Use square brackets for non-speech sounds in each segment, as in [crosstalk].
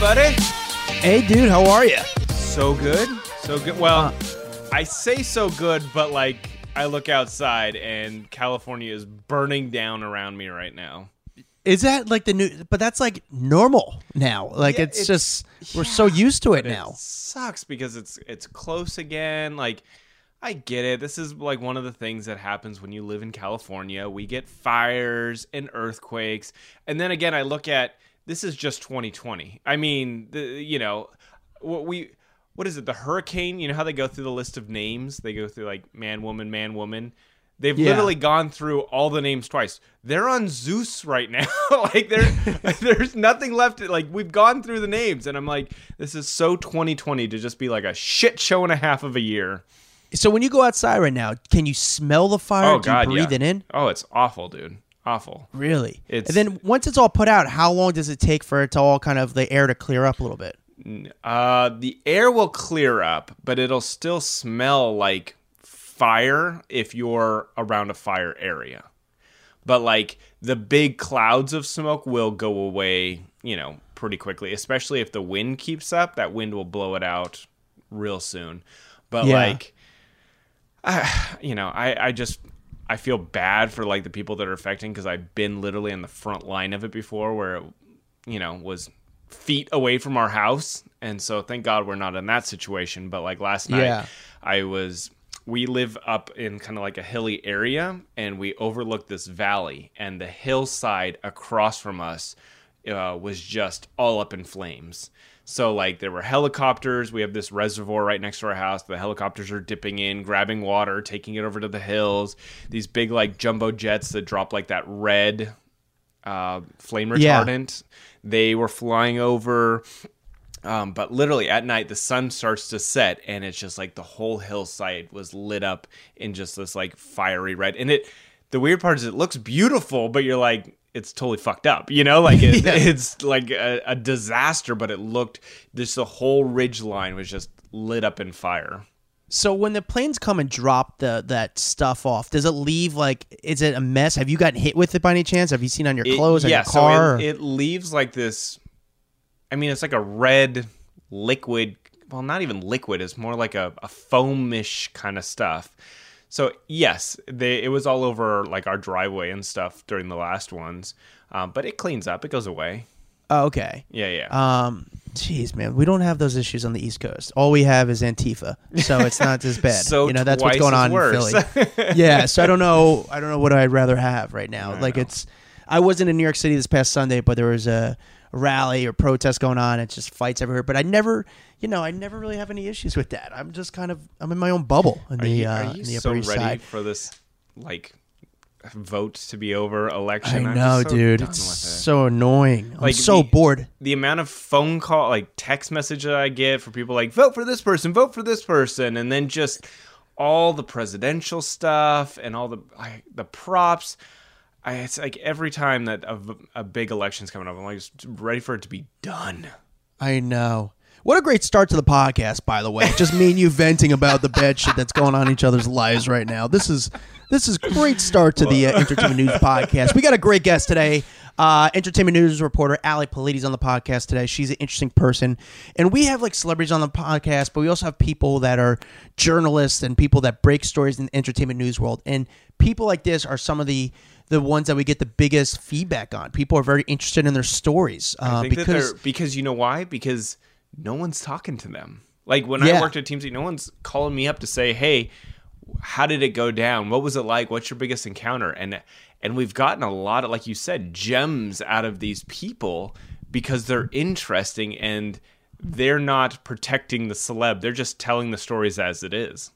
Buddy? Hey, dude, how are you? So good, so good. Well, I say so good, but like I look outside and California is burning down around me right now. Is that like the new? But that's like normal now. Like Yeah, it's, it's- just we're so used to it now. It sucks because it's it's close again. Like I get it. This is like one of the things that happens when you live in California. We get fires and earthquakes. And then again, I look at this is just 2020. I mean, the, you know, what we what is it? The hurricane, you know how they go through the list of names? They go through like man, woman, man, woman. They've Yeah. literally gone through all the names twice. They're on Zeus right now. [laughs] like there [laughs] there's nothing left. Like we've gone through the names and I'm like this is so 2020 to just be like a shit show and a half of a year. So when you go outside right now, can you smell the fire? Oh Do you god, breathe yeah. it in? Oh, it's awful, dude. Awful. Really? It's- and then once it's all put out, how long does it take for it to all kind of the air to clear up a little bit? Uh, the air will clear up, but it'll still smell like fire if you're around a fire area. But like the big clouds of smoke will go away, you know, pretty quickly, especially if the wind keeps up. That wind will blow it out real soon. But Yeah. like, I, [sighs] you know, I, I just I feel bad for like the people that are affecting because I've been literally on the front line of it before, where it, you know, was feet away from our house, and so thank God we're not in that situation. But like last night, Yeah. I was. We live up in kind of like a hilly area, and we overlook this valley, and the hillside across from us uh, was just all up in flames. So like there were helicopters. We have this reservoir right next to our house. The helicopters are dipping in, grabbing water, taking it over to the hills. These big like jumbo jets that drop like that red uh, flame Yeah. retardant. They were flying over. Um, but literally at night, the sun starts to set, and it's just like the whole hillside was lit up in just this like fiery red. And it, the weird part is, it looks beautiful, but you're like, it's totally fucked up, you know? Like it, [laughs] Yeah. it's like a, a disaster, but it looked this the whole ridge line was just lit up in fire. So when the planes come and drop the that stuff off, does it leave like is it a mess? Have you gotten hit with it by any chance? Have you seen on your It- clothes, on yeah, your car? so it, it leaves like this. I mean, it's like a red liquid. Well, not even liquid. It's more like a, a foamish kind of stuff. So yes, they, it was all over like our driveway and stuff during the last ones, um, but it cleans up. It goes away. oh, okay. Yeah, yeah. Um, jeez, man, we don't have those issues on the East Coast. All we have is Antifa, so it's not as [laughs] bad. So you know, that's what's going on worse. in Philly. [laughs] yeah, so I don't know. I don't know what I'd rather have right now. Like know. it's. I wasn't in New York City this past Sunday, but there was a rally or protest going on. It's just fights everywhere. But I never, you know, I never really have any issues with that. I'm just kind of, I'm in my own bubble in are the, you, uh, are you the so ready Side. for this like vote to be over election? I'm know, so dude. It's it. so annoying. I'm Like, so the- bored. the amount of phone call like text message that I get for people like vote for this person, vote for this person, and then just all the presidential stuff and all the I, the props. I, it's like every time that a, a big election's coming up, I'm like ready for it to be done. I know. What a great start to the podcast, by the way. [laughs] Just me and you venting about the bad shit that's going on in each other's lives right now. This is this is great start to the uh, Entertainment News podcast. We got a great guest today. Uh, entertainment news reporter Ali Politi on the podcast today. She's an interesting person, and we have like celebrities on the podcast, but we also have people that are journalists and people that break stories in the entertainment news world. And people like this are some of the the ones that we get the biggest feedback on. People are very interested in their stories uh, because because you know why? Because no one's talking to them. Like when Yeah. I worked at TMZ, no one's calling me up to say, "Hey, how did it go down? What was it like? What's your biggest encounter?" And and we've gotten a lot of like you said gems out of these people because they're interesting and they're not protecting the celeb. They're just telling the stories as it is.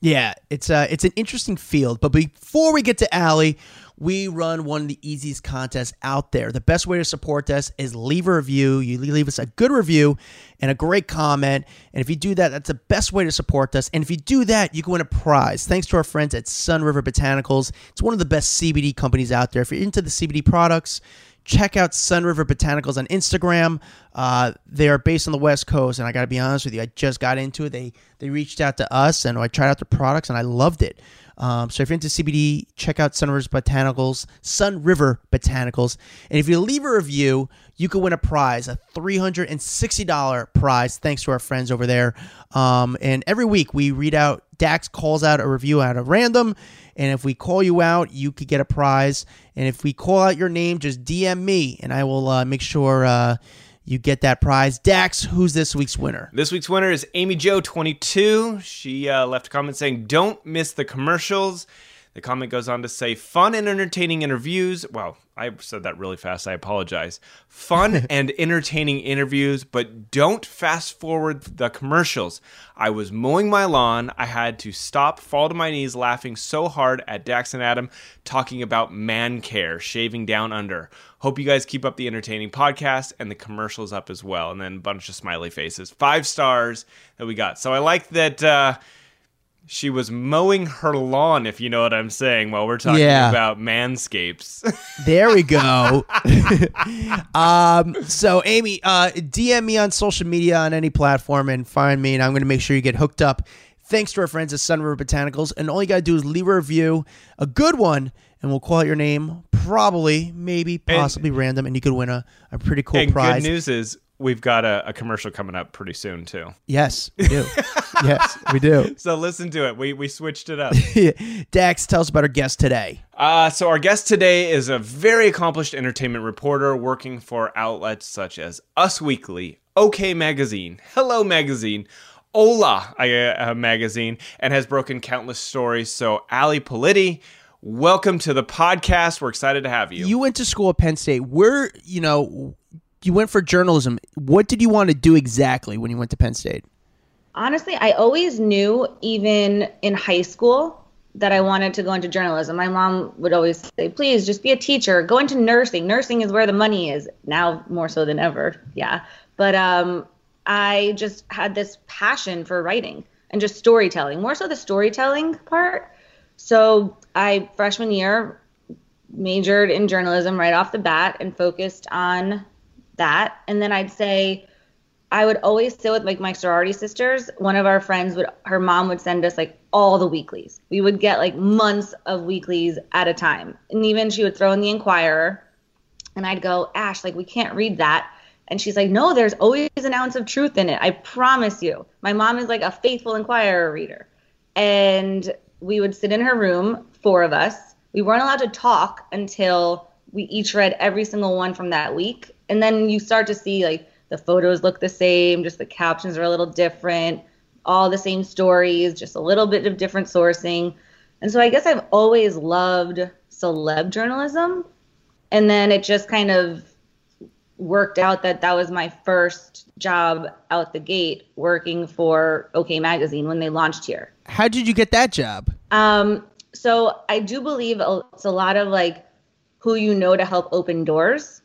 Yeah, it's uh, it's an interesting field. But before we get to Allie, we run one of the easiest contests out there. The best way to support us is leave a review. You leave us a good review and a great comment. And if you do that, that's the best way to support us. And if you do that, you can win a prize. Thanks to our friends at Sun River Botanicals. It's one of the best CBD companies out there. If you're into the CBD products, check out Sun River Botanicals on Instagram. Uh, they are based on the West Coast, and I got to be honest with you, I just got into it. They they reached out to us, and I tried out the products, and I loved it. Um, so if you're into CBD, check out Sun River Botanicals, Sun River Botanicals, and if you leave a review, you can win a prize, a $360 prize, thanks to our friends over there. Um, and every week we read out, Dax calls out a review out of random, and if we call you out, you could get a prize. And if we call out your name, just DM me, and I will uh, make sure. Uh, you get that prize. Dax, who's this week's winner? This week's winner is Amy Joe 22. She uh, left a comment saying, Don't miss the commercials. The comment goes on to say, fun and entertaining interviews. Wow, I said that really fast. I apologize. Fun [laughs] and entertaining interviews, but don't fast forward the commercials. I was mowing my lawn. I had to stop, fall to my knees, laughing so hard at Dax and Adam talking about man care, shaving down under. Hope you guys keep up the entertaining podcast and the commercials up as well. And then a bunch of smiley faces. Five stars that we got. So I like that. Uh, she was mowing her lawn, if you know what I'm saying, while we're talking Yeah. about manscapes. [laughs] There we go. [laughs] um, so, Amy, uh, DM me on social media on any platform and find me, and I'm going to make sure you get hooked up. Thanks to our friends at Sun River Botanicals. And all you got to do is leave a review, a good one, and we'll call out your name. Probably, maybe, possibly random, and you could win a, a pretty cool and prize. good news is we've got a, a commercial coming up pretty soon too. Yes, we do. [laughs] yes, we do. [laughs] So listen to it. We we switched it up. [laughs] Dax, tell us about our guest today. Uh, so our guest today is a very accomplished entertainment reporter working for outlets such as Us Weekly, OK Magazine, Hello Magazine, Hola uh, Magazine, and has broken countless stories. So Ali Politi, welcome to the podcast. We're excited to have you. You went to school at Penn State. Where, you know, you went for journalism. What did you want to do exactly when you went to Penn State? Honestly, I always knew, even in high school, that I wanted to go into journalism. My mom would always say, please just be a teacher, go into nursing. Nursing is where the money is now more so than ever. Yeah. But um, I just had this passion for writing and just storytelling, more so the storytelling part. So I, freshman year, majored in journalism right off the bat and focused on that. And then I'd say, I would always sit with like my sorority sisters. One of our friends would, her mom would send us like all the weeklies. We would get like months of weeklies at a time. And even she would throw in the Inquirer, and I'd go, Ash, like we can't read that. And she's like, No, there's always an ounce of truth in it. I promise you. My mom is like a faithful Inquirer reader. And we would sit in her room, four of us. We weren't allowed to talk until we each read every single one from that week. And then you start to see like the photos look the same, just the captions are a little different, all the same stories, just a little bit of different sourcing. And so I guess I've always loved celeb journalism. And then it just kind of worked out that that was my first job out the gate working for OK Magazine when they launched here. How did you get that job? Um, so I do believe it's a lot of like who you know to help open doors.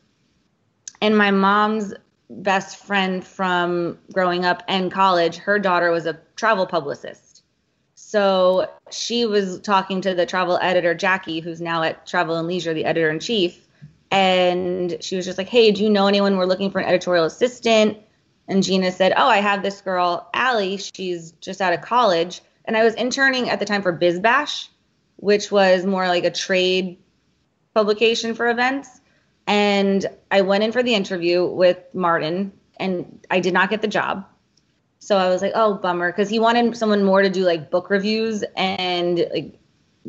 And my mom's best friend from growing up and college, her daughter was a travel publicist. So she was talking to the travel editor, Jackie, who's now at Travel and Leisure, the editor in chief. And she was just like, Hey, do you know anyone? We're looking for an editorial assistant. And Gina said, Oh, I have this girl, Allie. She's just out of college. And I was interning at the time for BizBash, which was more like a trade publication for events. And I went in for the interview with Martin, and I did not get the job. So I was like, oh, bummer, because he wanted someone more to do like book reviews and like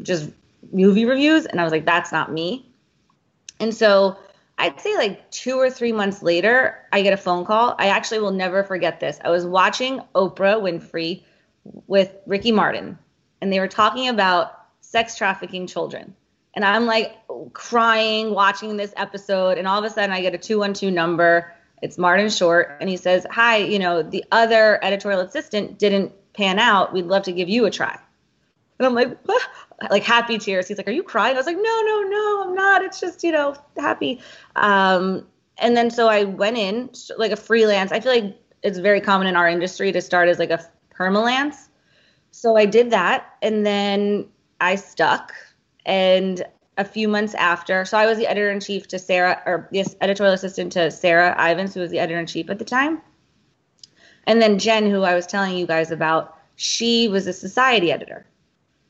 just movie reviews. And I was like, that's not me. And so I'd say like two or three months later, I get a phone call. I actually will never forget this. I was watching Oprah Winfrey with Ricky Martin, and they were talking about sex trafficking children. And I'm like crying watching this episode, and all of a sudden I get a 212 number. It's Martin Short, and he says, Hi, you know, the other editorial assistant didn't pan out. We'd love to give you a try. And I'm like, like happy tears. He's like, "Are you crying?" I was like, "No, no, no, I'm not. It's just you know happy." Um, and then so I went in like a freelance. I feel like it's very common in our industry to start as like a permalance. So I did that, and then I stuck. And a few months after, so I was the editor in chief to Sarah, or yes, editorial assistant to Sarah Ivens, who was the editor in chief at the time. And then Jen, who I was telling you guys about, she was a society editor.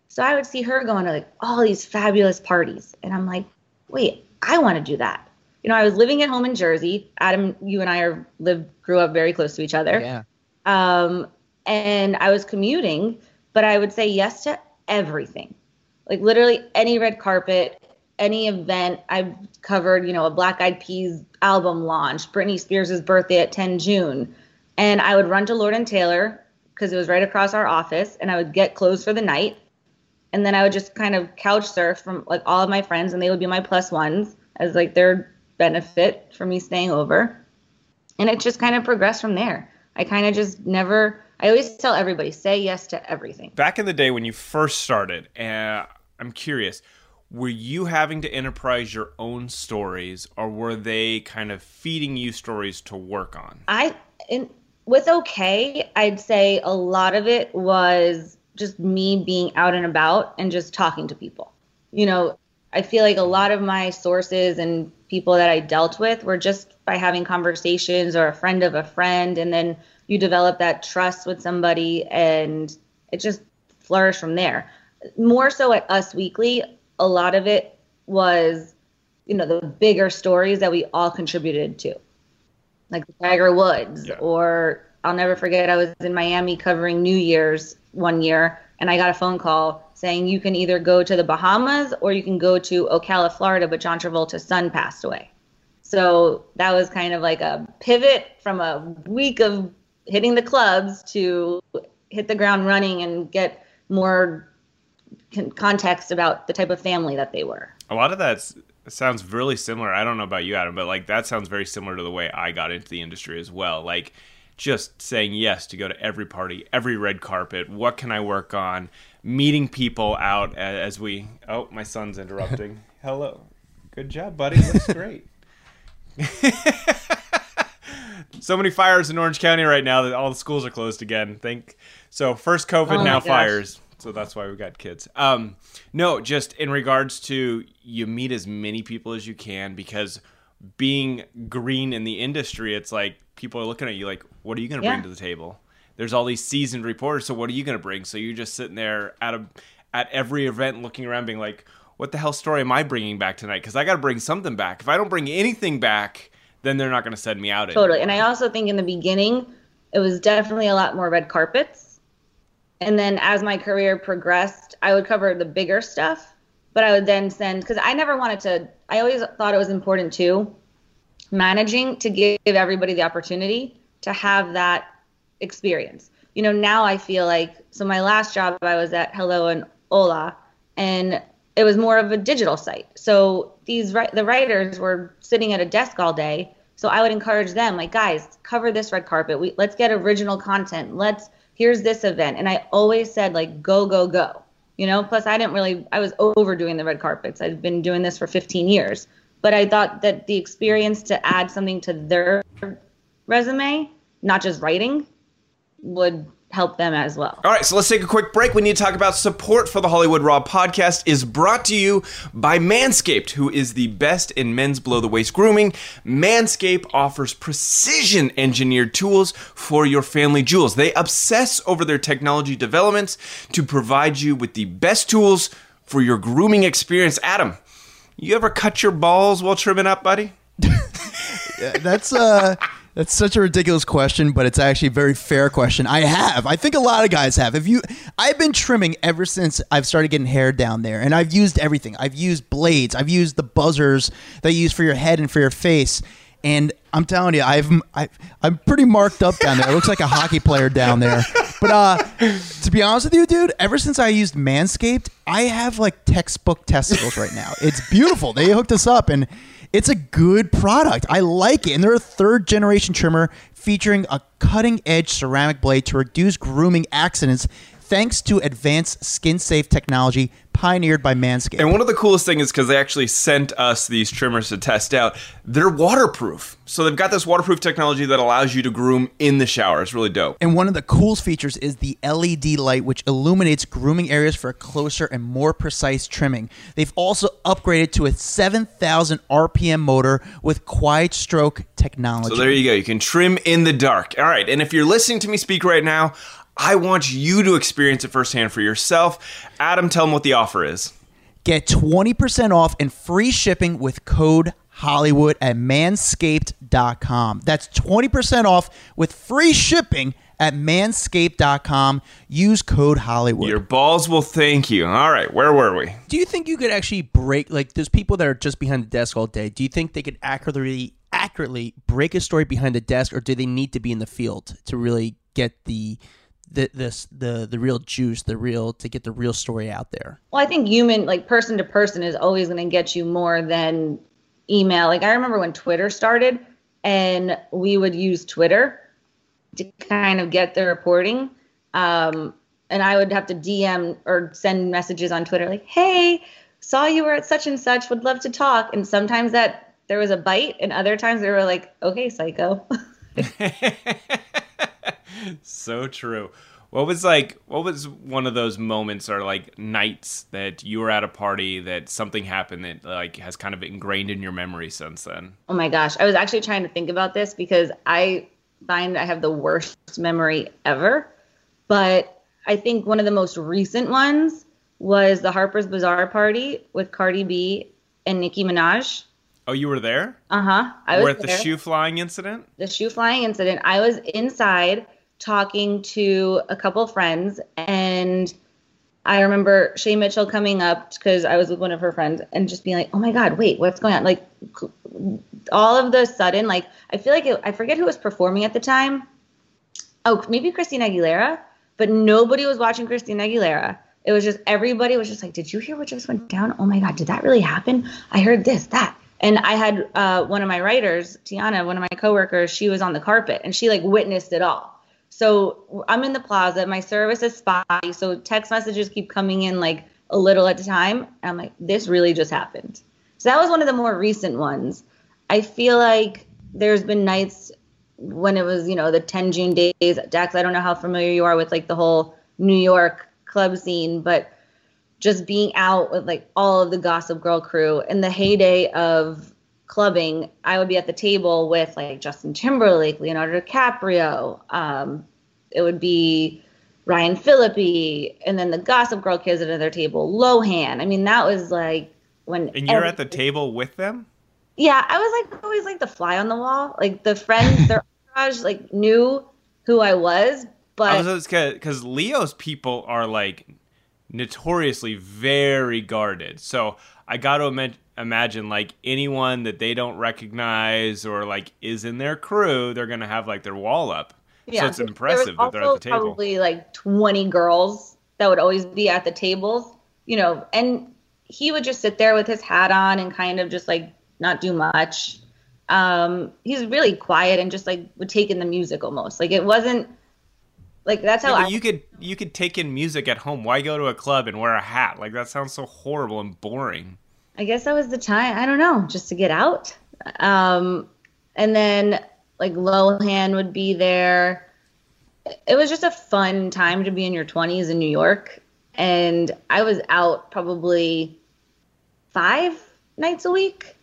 So I would see her going to like all these fabulous parties. And I'm like, wait, I want to do that. You know, I was living at home in Jersey. Adam, you and I are lived, grew up very close to each other. Yeah. Um, and I was commuting, but I would say yes to everything. Like literally any red carpet, any event. I've covered, you know, a Black Eyed Peas album launch, Britney Spears' birthday at Tenjune. And I would run to Lord and Taylor because it was right across our office and I would get clothes for the night. And then I would just kind of couch surf from like all of my friends and they would be my plus ones as like their benefit for me staying over. And it just kind of progressed from there. I kind of just never I always tell everybody say yes to everything. Back in the day when you first started, uh, I'm curious, were you having to enterprise your own stories or were they kind of feeding you stories to work on? I in with okay, I'd say a lot of it was just me being out and about and just talking to people. You know, I feel like a lot of my sources and people that I dealt with were just by having conversations or a friend of a friend and then you develop that trust with somebody and it just flourished from there. More so at Us Weekly, a lot of it was, you know, the bigger stories that we all contributed to like Tiger Woods, Yeah. or I'll never forget I was in Miami covering New Year's one year, and I got a phone call saying you can either go to the Bahamas or you can go to Ocala, Florida, but John Travolta's son passed away. So that was kind of like a pivot from a week of hitting the clubs to hit the ground running and get more con- context about the type of family that they were. A lot of that sounds really similar. I don't know about you, Adam, but like that sounds very similar to the way I got into the industry as well. Like just saying yes to go to every party, every red carpet. What can I work on? Meeting people out as we. Oh, my son's interrupting. [laughs] Hello. Good job, buddy. Looks great. [laughs] so many fires in Orange County right now that all the schools are closed again. Think so. First COVID, Oh now fires. So that's why we got kids. Um, no, just in regards to you meet as many people as you can because being green in the industry, it's like people are looking at you like, what are you going to Yeah. bring to the table? There's all these seasoned reporters, so what are you going to bring? So you're just sitting there at a at every event, looking around, being like, what the hell story am I bringing back tonight? Because I got to bring something back. If I don't bring anything back, then they're not going to send me out. Totally. And I also think in the beginning, it was definitely a lot more red carpets. And then as my career progressed, I would cover the bigger stuff, but I would then send, because I never wanted to, I always thought it was important too, managing to give everybody the opportunity to have that experience. You know, now I feel like, so my last job, I was at Hello and Hola, and it was more of a digital site. So these the writers were sitting at a desk all day. So I would encourage them, like, guys, cover this red carpet. We let's get original content. Let's here's this event. And I always said, like, go, go, go. You know, plus I didn't really I was overdoing the red carpets. I'd been doing this for 15 years. But I thought that the experience to add something to their resume, not just writing, would help them as well. All right, so let's take a quick break. We need to talk about support for the Hollywood Raw podcast is brought to you by Manscaped, who is the best in men's below the waist grooming. Manscaped offers precision engineered tools for your family jewels. They obsess over their technology developments to provide you with the best tools for your grooming experience. Adam, you ever cut your balls while trimming up, buddy? [laughs] That's uh that's such a ridiculous question, but it's actually a very fair question. I have. I think a lot of guys have. If you I've been trimming ever since I've started getting hair down there, and I've used everything. I've used blades, I've used the buzzers that you use for your head and for your face. And I'm telling you, I've I, I'm pretty marked up down there. It looks like a hockey player down there. But uh, to be honest with you, dude, ever since I used Manscaped, I have like textbook testicles right now. It's beautiful. They hooked us up, and it's a good product. I like it. And they're a third generation trimmer featuring a cutting edge ceramic blade to reduce grooming accidents thanks to advanced skin safe technology pioneered by Manscaped. And one of the coolest things is because they actually sent us these trimmers to test out. They're waterproof. So they've got this waterproof technology that allows you to groom in the shower. It's really dope. And one of the coolest features is the LED light, which illuminates grooming areas for a closer and more precise trimming. They've also upgraded to a 7,000 RPM motor with quiet stroke technology. So there you go. You can trim in the dark. All right. And if you're listening to me speak right now, I want you to experience it firsthand for yourself. Adam, tell them what the offer is. Get 20% off and free shipping with code Hollywood at manscaped.com. That's 20% off with free shipping at manscaped.com. Use code Hollywood. Your balls will thank you. All right, where were we? Do you think you could actually break like there's people that are just behind the desk all day. Do you think they could accurately accurately break a story behind the desk or do they need to be in the field to really get the the this the the real juice, the real to get the real story out there? Well, I think human, like person to person, is always going to get you more than email. Like I remember when Twitter started, and we would use Twitter to kind of get the reporting. Um, and I would have to DM or send messages on Twitter like, "Hey, saw you were at such and such. Would love to talk." And sometimes that there was a bite, and other times they were like, "Okay, psycho." [laughs] [laughs] so true. What was like what was one of those moments or like nights that you were at a party that something happened that like has kind of ingrained in your memory since then? Oh my gosh, I was actually trying to think about this because I find I have the worst memory ever. But I think one of the most recent ones was the Harper's Bazaar party with Cardi B and Nicki Minaj. Oh, you were there? Uh huh. I was at the shoe flying incident. The shoe flying incident. I was inside talking to a couple friends, and I remember Shay Mitchell coming up because I was with one of her friends and just being like, "Oh my God, wait, what's going on?" Like, all of the sudden, like I feel like it, I forget who was performing at the time. Oh, maybe Christina Aguilera, but nobody was watching Christina Aguilera. It was just everybody was just like, "Did you hear what just went down? Oh my God, did that really happen? I heard this, that." And I had uh, one of my writers, Tiana, one of my coworkers, she was on the carpet and she like witnessed it all. So I'm in the plaza. My service is spotty. So text messages keep coming in like a little at a time. And I'm like, this really just happened. So that was one of the more recent ones. I feel like there's been nights when it was, you know, the Tenjune days. Dax, I don't know how familiar you are with like the whole New York club scene, but just being out with like all of the Gossip Girl crew in the heyday of clubbing, I would be at the table with like Justin Timberlake, Leonardo DiCaprio. Um, it would be Ryan Phillippe, and then the Gossip Girl kids at another table, Lohan. I mean, that was like when. And you're every- at the table with them. Yeah, I was like always like the fly on the wall. Like the friends, their [laughs] entourage, like knew who I was, but because Leo's people are like notoriously very guarded. So I got to Im- imagine like anyone that they don't recognize or like is in their crew, they're gonna have like their wall up. Yeah, so it's impressive that they're at the table. Probably like twenty girls that would always be at the tables, you know, and he would just sit there with his hat on and kind of just like not do much. Um, he's really quiet and just like would take in the music almost. Like it wasn't like that's how yeah, I, you could you could take in music at home. Why go to a club and wear a hat? Like that sounds so horrible and boring. I guess that was the time. I don't know, just to get out. Um, and then like Lohan would be there. It was just a fun time to be in your 20s in New York. And I was out probably five nights a week.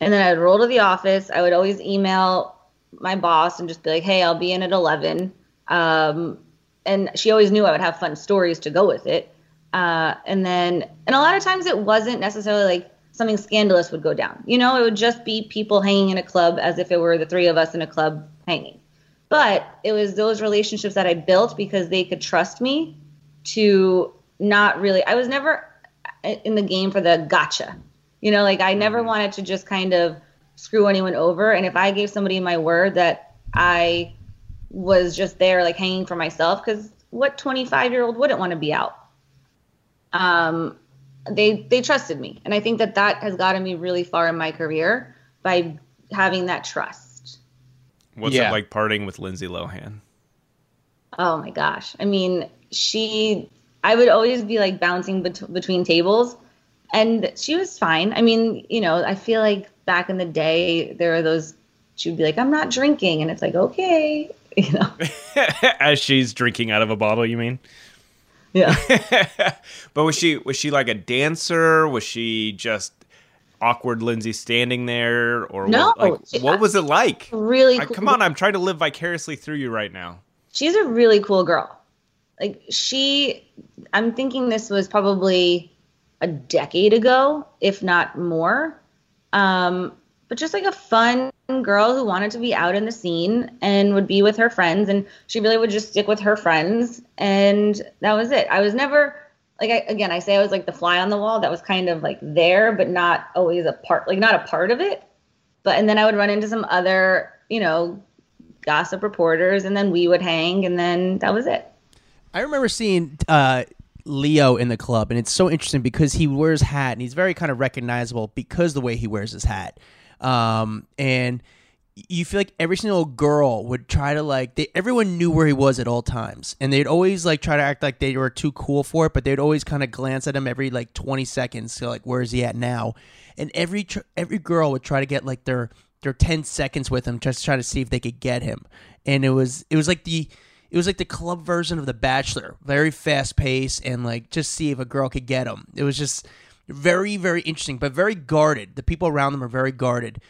And then I'd roll to the office. I would always email my boss and just be like, hey, I'll be in at 11. Um, and she always knew I would have fun stories to go with it. Uh, and then, and a lot of times it wasn't necessarily like something scandalous would go down. You know, it would just be people hanging in a club as if it were the three of us in a club hanging. But it was those relationships that I built because they could trust me to not really, I was never in the game for the gotcha. You know, like I never mm-hmm. wanted to just kind of screw anyone over. And if I gave somebody my word that I was just there like hanging for myself because what 25 year old wouldn't want to be out um they they trusted me and i think that that has gotten me really far in my career by having that trust what's yeah. it like parting with lindsay lohan oh my gosh i mean she, I would always be like bouncing bet- between tables, and she was fine. I mean, you know, I feel like back in the day there were those. She would be like, "I'm not drinking," and it's like, okay, [laughs] you know. [laughs] As she's drinking out of a bottle, you mean? Yeah. [laughs] but was she was she like a dancer? Was she just awkward Lindsay standing there, or No, was, like, what was it like? really cool. come on, I'm trying to live vicariously through you right now. she's a really cool girl. Like she, I'm thinking this was probably a decade ago, if not more. Um, but just like a fun girl who wanted to be out in the scene and would be with her friends, and she really would just stick with her friends, and that was it. I was never like I, again, I say I was like the fly on the wall that was kind of like there, but not always a part, like not a part of it. But and then I would run into some other, you know, gossip reporters, and then we would hang, and then that was it. I remember seeing uh, Leo in the club, and it's so interesting because he wears hat, and he's very kind of recognizable because the way he wears his hat. Um, and you feel like every single girl would try to like they everyone knew where he was at all times. And they'd always like try to act like they were too cool for it but they'd always kind of glance at him every like 20 seconds to like where is he at now? And every tr- every girl would try to get like their their 10 seconds with him just to try to see if they could get him. And it was it was like the it was like the club version of the bachelor. Very fast pace and like just see if a girl could get him. It was just very very interesting but very guarded the people around them are very guarded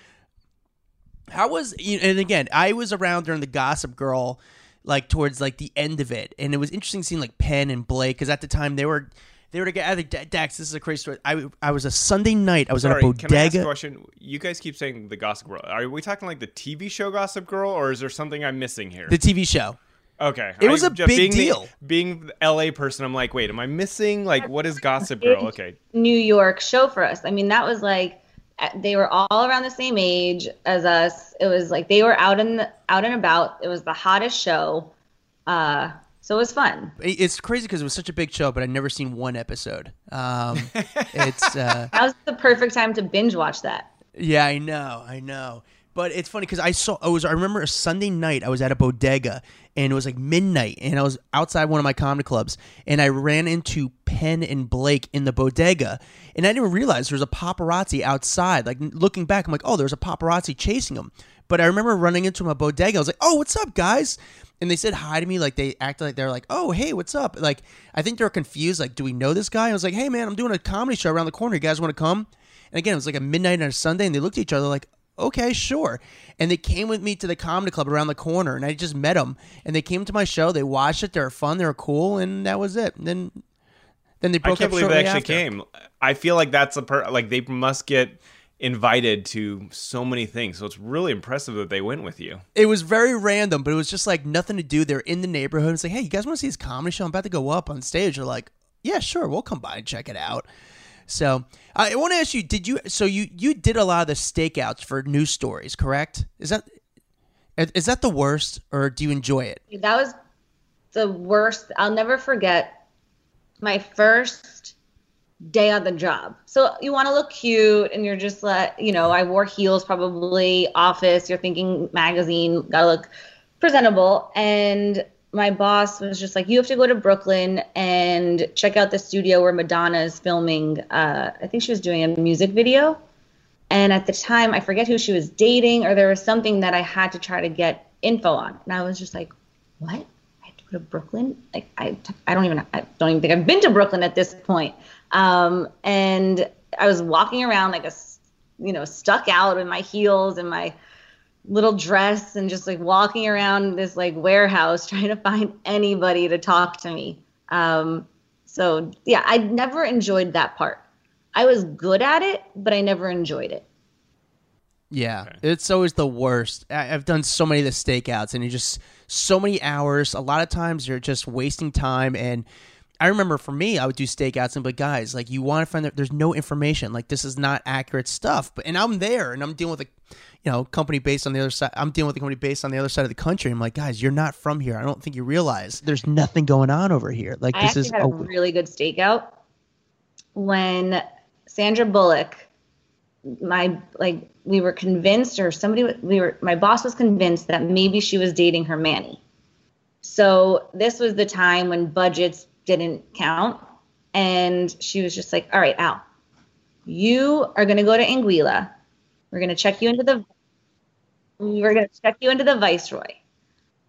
how was you and again i was around during the gossip girl like towards like the end of it and it was interesting seeing like penn and blake because at the time they were they were together i think dax this is a crazy story i, I was a sunday night i was Sorry, at a can I ask a question? You guys keep saying the Gossip Girl. Are we talking like the TV show Gossip Girl, or is there something I'm missing here? the tv show okay, It was a just big being the- deal. being the LA person, I'm like, wait, am I missing? Like, what is Gossip Girl? Okay, New York show for us. I mean, that was like they were all around the same age as us. It was like they were out in the, out and about. It was the hottest show. Uh, so it was fun. It's crazy because it was such a big show but i'd never seen one episode um [laughs] it's uh That was the perfect time to binge watch that. Yeah, I know, I know. But it's funny because I saw I was I remember a Sunday night I was at a bodega and it was like midnight and I was outside one of my comedy clubs and I ran into Penn and Blake in the bodega and I didn't realize there was a paparazzi outside. Like looking back, I'm like, oh, there's a paparazzi chasing them. But I remember running into my bodega. I was like, oh, what's up, guys? And they said hi to me. Like they acted like they're like, oh, hey, what's up? Like I think they were confused. Like, do we know this guy? I was like, hey, man, I'm doing a comedy show around the corner. You guys want to come? And again, it was like a midnight on a Sunday, and they looked at each other like, okay, sure. And they came with me to the comedy club around the corner, and I just met them. And they came to my show. They watched it. They were fun. They were cool, and that was it. And then, then they broke I can't believe they actually after. came. I feel like that's a per like they must get invited to so many things. So it's really impressive that they went with you. It was very random, but it was just like nothing to do. They're in the neighborhood. It's like, hey, you guys want to see this comedy show? I'm about to go up on stage. They're like, yeah, sure, we'll come by and check it out. So I want to ask you: Did you? So you you did a lot of the stakeouts for news stories, correct? Is that is that the worst, or do you enjoy it? That was the worst. I'll never forget my first day on the job. So you want to look cute and you're just like, you know, I wore heels probably, office, you're thinking magazine, gotta look presentable. And my boss was just like, you have to go to Brooklyn and check out the studio where Madonna is filming. Uh, I think she was doing a music video. And at the time, I forget who she was dating, or there was something that I had to try to get info on. And I was just like, what? I have to go to Brooklyn? Like, I, I don't even, I don't even think I've been to Brooklyn at this point. Um, and I was walking around like a, you know, stuck out in my heels and my little dress and just like walking around this like warehouse [laughs] trying to find anybody to talk to me. Um, so yeah, I never enjoyed that part. I was good at it, but I never enjoyed it. Yeah, it's always the worst. I- I've done so many of the stakeouts, and you just so many hours. A lot of times you're just wasting time. And I remember for me, I would do stakeouts and be like, guys, like you want to find that there's no information. Like this is not accurate stuff. But and I'm there, and I'm dealing with a you know company based on the other side. I'm dealing with a company based on the other side of the country. I'm like, guys, you're not from here. I don't think you realize there's nothing going on over here. Like I this is had a really good stakeout when Sandra Bullock, my like we were convinced, or somebody we were my boss was convinced that maybe she was dating her Manny, So this was the time when budgets didn't count. And she was just like, all right, Al, you are going to go to Anguilla. We're going to check you into the, we're going to check you into the Viceroy.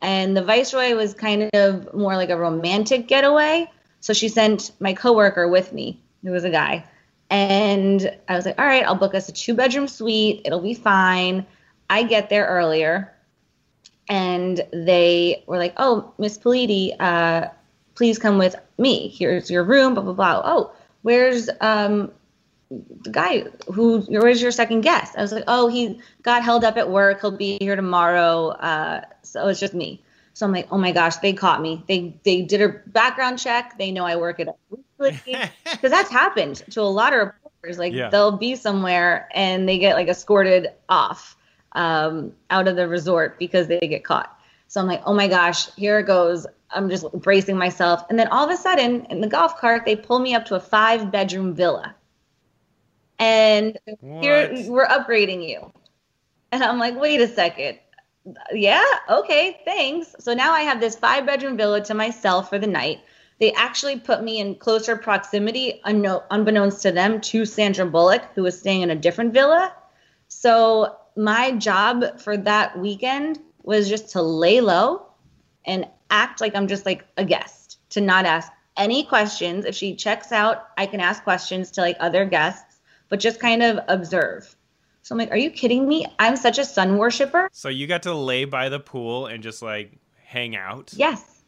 And the Viceroy was kind of more like a romantic getaway. So she sent my coworker with me, who was a guy. And I was like, all right, I'll book us a two bedroom suite. It'll be fine. I get there earlier. And they were like, oh, Miss Politi, uh, please come with me. Here's your room, blah, blah, blah. Oh, where's um, the guy who, where's your second guest? I was like, oh, he got held up at work. He'll be here tomorrow. Uh, so it's just me. So I'm like, oh my gosh, they caught me. They they did a background check. They know I work at a [laughs] because that's happened to a lot of reporters. Like yeah. they'll be somewhere and they get like escorted off um, out of the resort because they get caught. So I'm like, oh my gosh, here it goes. I'm just bracing myself. And then all of a sudden, in the golf cart, they pull me up to a five bedroom villa. And what? here we're upgrading you. And I'm like, wait a second. Yeah, okay, thanks. So now I have this five bedroom villa to myself for the night. They actually put me in closer proximity, unbeknownst to them, to Sandra Bullock, who was staying in a different villa. So my job for that weekend was just to lay low and act like I'm just like a guest, to not ask any questions. If she checks out, I can ask questions to like other guests, but just kind of observe. So I'm like, are you kidding me? I'm such a sun worshiper. So you got to lay by the pool and just like hang out? Yes.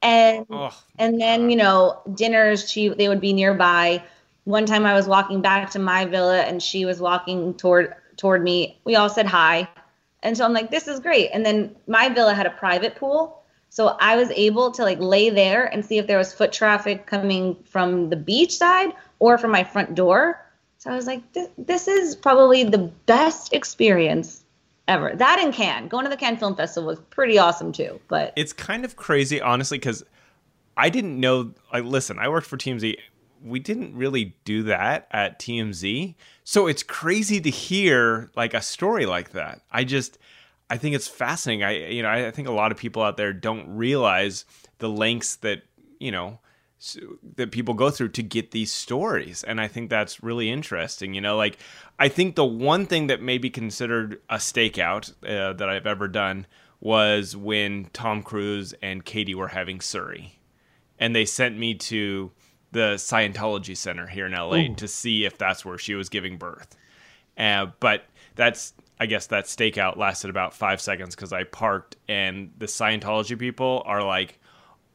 And oh, and then, God. you know, dinners she they would be nearby. One time I was walking back to my villa and she was walking toward toward me. We all said hi. And so I'm like, this is great. And then my villa had a private pool. So I was able to like lay there and see if there was foot traffic coming from the beach side or from my front door. So I was like, this, this is probably the best experience ever. That and Cannes, going to the Cannes Film Festival was pretty awesome too. But it's kind of crazy, honestly, because I didn't know. Like, listen, I worked for TMZ. We didn't really do that at TMZ. So it's crazy to hear like a story like that. I just I think it's fascinating. I you know, I, think a lot of people out there don't realize the lengths that, you know, that people go through to get these stories and i think that's really interesting you know like i think the one thing that may be considered a stakeout uh, that i've ever done was when tom cruise and katie were having Suri and they sent me to the Scientology Center here in LA Ooh. to see if that's where she was giving birth. Uh, but that's I guess that stakeout lasted about five seconds because I parked and the Scientology people are like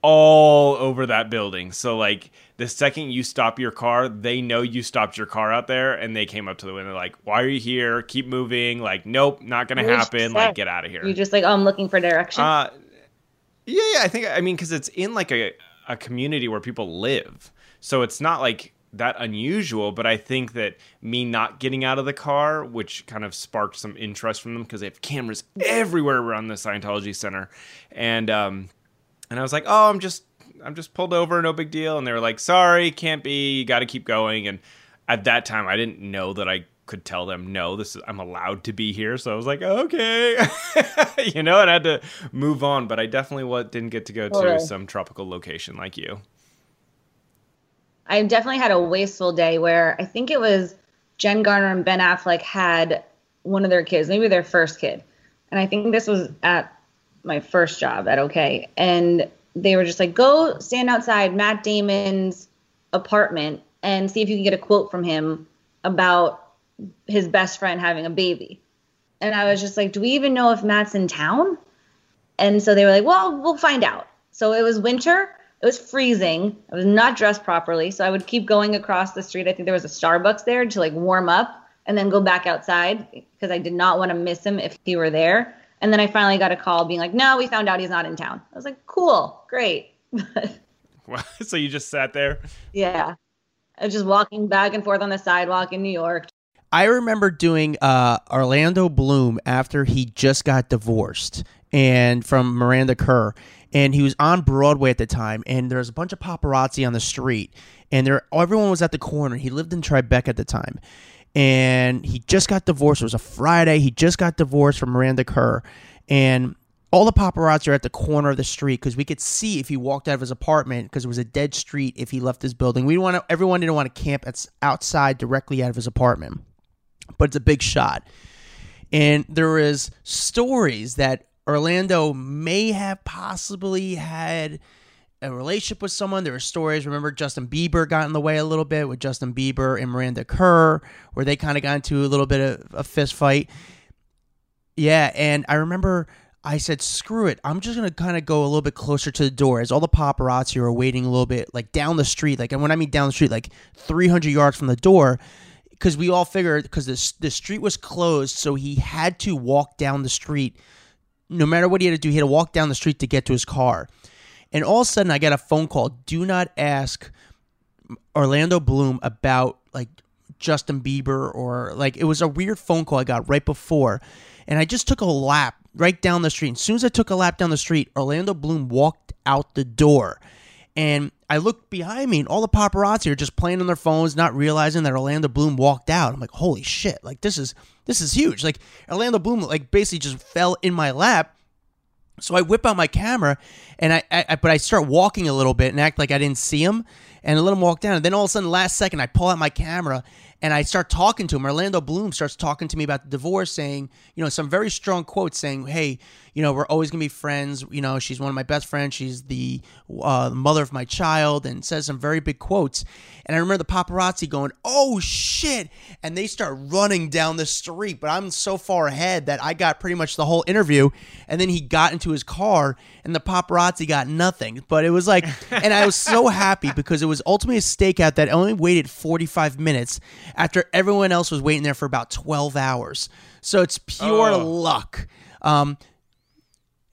all over that building. So like the second you stop your car, they know you stopped your car out there and they came up to the window like, "Why are you here? Keep moving." Like, "Nope, not going to happen." Like, get out of here. You just like, "Oh, I'm looking for direction." Uh yeah, yeah, I think I mean cuz it's in like a a community where people live. So it's not like that unusual, but I think that me not getting out of the car, which kind of sparked some interest from them because they have cameras everywhere around the Scientology Center, and um, and I was like, oh, I'm just I'm just pulled over, no big deal, and they were like, sorry, can't be, you got to keep going, and at that time I didn't know that I could tell them no this is i'm allowed to be here. So i was like okay. [laughs] You know and i had to move on but i definitely didn't get to go to some tropical location like you I definitely had a wasteful day where I think it was Jen Garner and Ben Affleck had one of their kids, maybe their first kid. And I think this was at my first job at OK. And they were just like, go stand outside Matt Damon's apartment and see if you can get a quote from him about his best friend having a baby. And I was just like, do we even know if Matt's in town? And so they were like, well, we'll find out. So it was winter it was freezing. I was not dressed properly, so I would keep going across the street. I think there was a Starbucks there to like warm up and then go back outside because I did not want to miss him if he were there. And then I finally got a call being like, "No, we found out he's not in town." I was like, "Cool, great." [laughs] so you just sat there? Yeah. I was just walking back and forth on the sidewalk in New York. I remember doing uh, Orlando Bloom after he just got divorced and from Miranda Kerr and he was on Broadway at the time, and there was a bunch of paparazzi on the street, and there everyone was at the corner. He lived in Tribeca at the time, and he just got divorced. It was a Friday. He just got divorced from Miranda Kerr, and all the paparazzi are at the corner of the street because we could see if he walked out of his apartment because it was a dead street if he left his building. We want everyone didn't want to camp outside directly out of his apartment, but it's a big shot. And there is stories that Orlando may have possibly had a relationship with someone. There were stories. Remember, Justin Bieber got in the way a little bit with Justin Bieber and Miranda Kerr, where they kind of got into a little bit of a fist fight. Yeah, and I remember I said, "Screw it! I'm just gonna kind of go a little bit closer to the door." As all the paparazzi are waiting a little bit, like down the street, like and when I mean down the street, like 300 yards from the door, because we all figured because the the street was closed, so he had to walk down the street. No matter what he had to do, he had to walk down the street to get to his car. And all of a sudden, I got a phone call. Do not ask Orlando Bloom about like Justin Bieber or like it was a weird phone call I got right before. And I just took a lap right down the street. As soon as I took a lap down the street, Orlando Bloom walked out the door. And I looked behind me, and all the paparazzi are just playing on their phones, not realizing that Orlando Bloom walked out. I'm like, holy shit! Like this is this is huge. Like Orlando Bloom, like basically just fell in my lap, so I whip out my camera, and I, I, but I start walking a little bit and act like I didn't see him, and let him walk down. And then all of a sudden, last second, I pull out my camera and I start talking to him. Orlando Bloom starts talking to me about the divorce, saying, you know, some very strong quotes saying, hey, you know, we're always going to be friends. You know, she's one of my best friends. She's the uh, mother of my child, and says some very big quotes. And I remember the paparazzi going, oh shit. And they start running down the street. But I'm so far ahead that I got pretty much the whole interview. And then he got into his car, and the paparazzi got nothing. But it was like, and I was so happy because it was ultimately a stakeout that only waited 45 minutes after everyone else was waiting there for about 12 hours. So it's pure oh. luck. Um,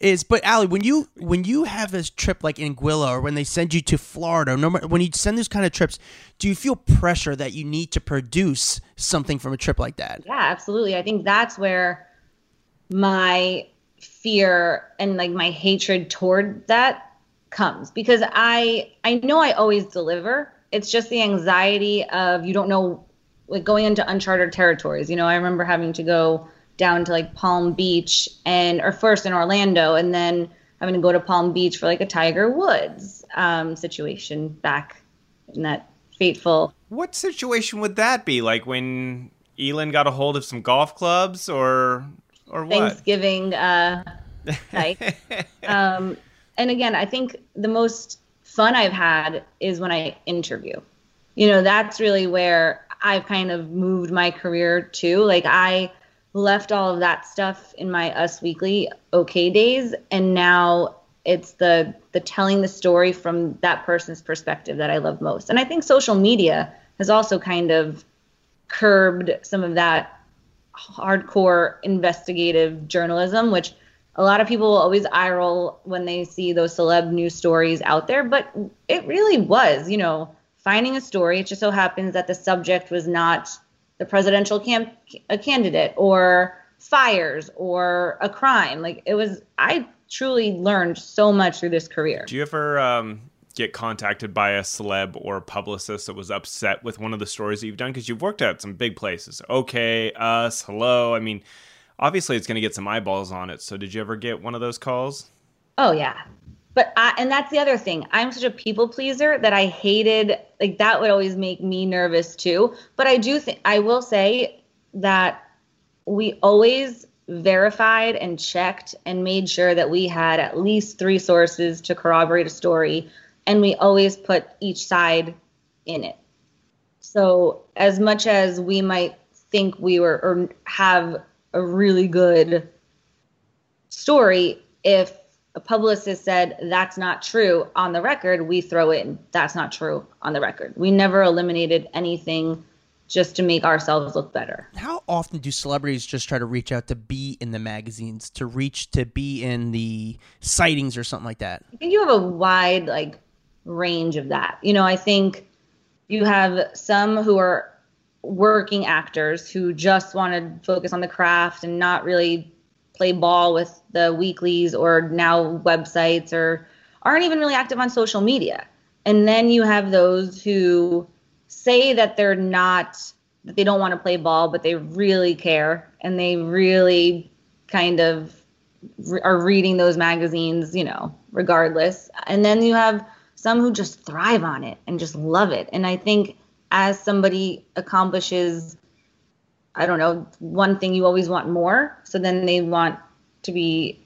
is but Ali, when you when you have this trip like Anguilla or when they send you to Florida, no when you send those kind of trips, do you feel pressure that you need to produce something from a trip like that? Yeah, absolutely. I think that's where my fear and like my hatred toward that comes because I I know I always deliver. It's just the anxiety of you don't know like going into uncharted territories. You know, I remember having to go down to like Palm Beach and or first in Orlando and then I'm going to go to Palm Beach for like a Tiger Woods um, situation back in that fateful. What situation would that be? Like when Elin got a hold of some golf clubs or or what? Thanksgiving uh, [laughs] night. um, and again, I think the most fun I've had is when I interview. You know, that's really where I've kind of moved my career to. Like I left all of that stuff in my Us Weekly okay days, and now it's the the telling the story from that person's perspective that I love most. And I think social media has also kind of curbed some of that hardcore investigative journalism, which a lot of people will always eye roll when they see those celeb news stories out there, but it really was, you know, finding a story. It just so happens that the subject was not the presidential camp a candidate or fires or a crime. Like it was, I truly learned so much through this career. Do you ever um, get contacted by a celeb or a publicist that was upset with one of the stories that you've done? Because you've worked at some big places. Okay, us, hello. I mean, obviously it's going to get some eyeballs on it. So did you ever get one of those calls? Oh yeah, but I, and that's the other thing. I'm such a people pleaser that I hated like that would always make me nervous too. But I do think I will say that we always verified and checked and made sure that we had at least three sources to corroborate a story and we always put each side in it. So as much as we might think we were or have a really good story if a publicist said that's not true on the record, we throw in that's not true on the record. We never eliminated anything just to make ourselves look better. How often do celebrities just try to reach out to be in the magazines, to reach to be in the sightings or something like that? I think you have a wide like range of that. You know, I think you have some who are working actors who just want to focus on the craft and not really play ball with the weeklies or now websites or aren't even really active on social media. And then you have those who say that they're not that they don't want to play ball, but they really care and they really kind of re- are reading those magazines, you know, regardless. And then you have some who just thrive on it and just love it. And I think as somebody accomplishes, I don't know, one thing you always want more. So then they want to be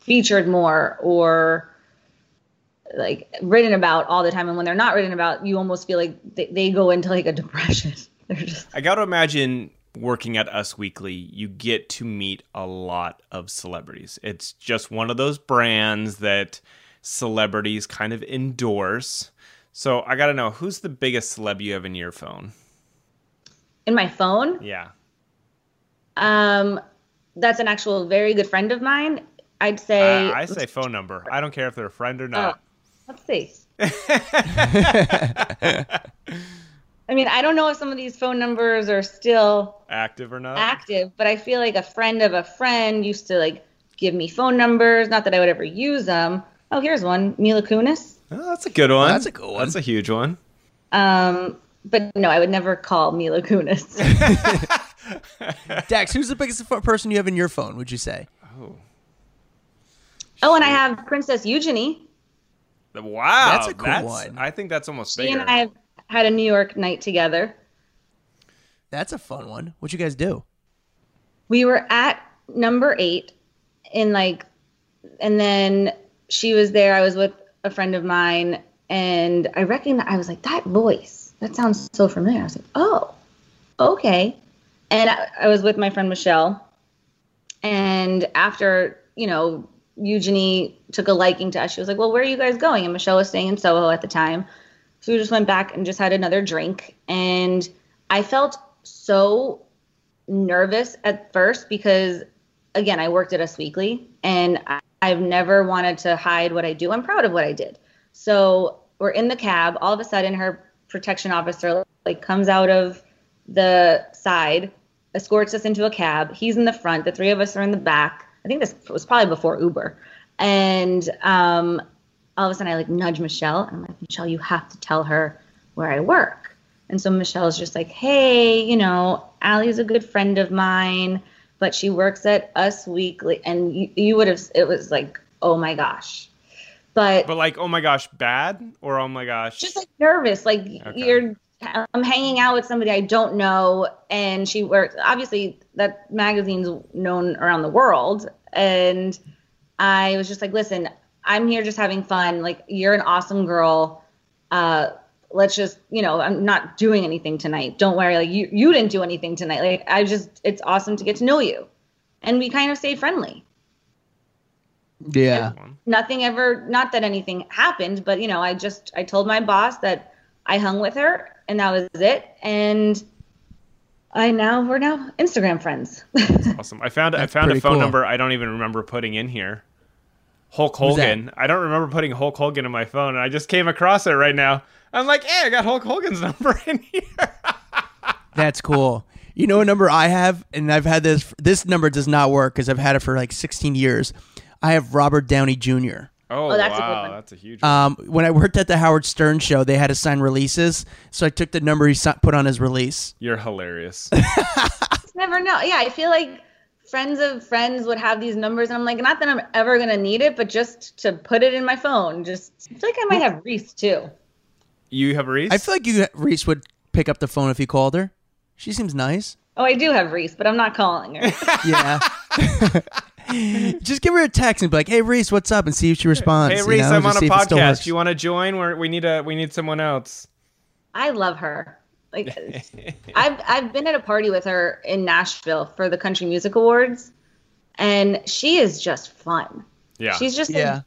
featured more or like written about all the time. And when they're not written about, you almost feel like they, they go into like a depression. [laughs] They're just I got to imagine working at Us Weekly, you get to meet a lot of celebrities. It's just one of those brands that celebrities kind of endorse. So I got to know who's the biggest celeb you have in your phone? in my phone. Yeah. Um, that's an actual very good friend of mine. I'd say. I, I say phone [laughs] number. I don't care if they're a friend or Oh, not. let's see. [laughs] I mean, I don't know if some of these phone numbers are still Active or not? active, but I feel like a friend of a friend used to like give me phone numbers. Not that I would ever use them. Oh, here's one, Mila Kunis. Oh, that's a good one. That's a cool one. That's a huge one. Um, but no, I would never call Mila Kunis. [laughs] Dax, who's the biggest ph- person you have in your phone? Would you say? Oh. oh, and I have Princess Eugenie. Wow. That's a cool one. I think that's almost She bigger. and I have had a New York night together. That's a fun one. What you guys do? we were at number eight in like and then she was there i was with a friend of mine and i recognized i was like that voice that sounds so familiar i was like oh okay and i, I was with my friend michelle. And after you know eugenie took a liking to us she was like well where are you guys going? And michelle was staying in soho at the time. So we just went back and just had another drink. And i felt so nervous at first because again i worked at us weekly and I, i've never wanted to hide what i do. I'm proud of what i did. So we're in the cab. All of a sudden her protection officer like comes out of the side escorts us into a cab he's in the front the three of us are in the back i think this was probably before uber and um, all of a sudden i like nudge michelle and i'm like michelle you have to tell her where i work and so Michelle's just like, hey, you know, Allie's a good friend of mine, but she works at Us Weekly. And you, you would have, it was like, oh my gosh. But, but like, oh my gosh, bad? Or oh my gosh. just like nervous, like you're, I'm hanging out with somebody I don't know. And she works, obviously, that magazine's known around the world. And I was just like, listen, I'm here just having fun. Like, you're an awesome girl. Uh, let's just you know i'm not doing anything tonight don't worry like you you didn't do anything tonight like i just it's awesome to get to know you and we kind of stayed friendly Yeah. nothing ever not that anything happened but you know i just i told my boss that i hung with her and that was it and i now we're now instagram friends [laughs] awesome. I found I found a phone cool. number I don't even remember putting in here. Hulk Hogan. I don't remember putting Hulk Hogan in my phone, and I just came across it right now. I'm like, hey, I got Hulk Hogan's [laughs] number in here. [laughs] That's cool. You know a number I have, and I've had this. This number does not work because I've had it for like 16 years. I have Robert Downey Jr. Oh, Oh, that's a good wow, one. that's a huge. one. Um, when I worked at the Howard Stern show, they had to sign releases, so I took the number he put on his release. You're hilarious. [laughs] Never know yeah i feel like friends of friends would have these numbers and i'm like not that i'm ever going to need it but just to put it in my phone just i feel like i might have reese too you have Reese? I feel like you Reese would pick up the phone if you called her. She seems nice. oh i do have reese but i'm not calling her [laughs] Yeah. [laughs] [laughs] Just give her a text and be like, "Hey Reese, what's up?" and see if she responds. Hey you Reese, know, I'm just on a see if it still podcast. works. You want to join? We're, we need a we need someone else. I love her. Like [laughs] I've I've been at a party with her in Nashville for the Country Music Awards, and she is just fun. Yeah. She's just Yeah.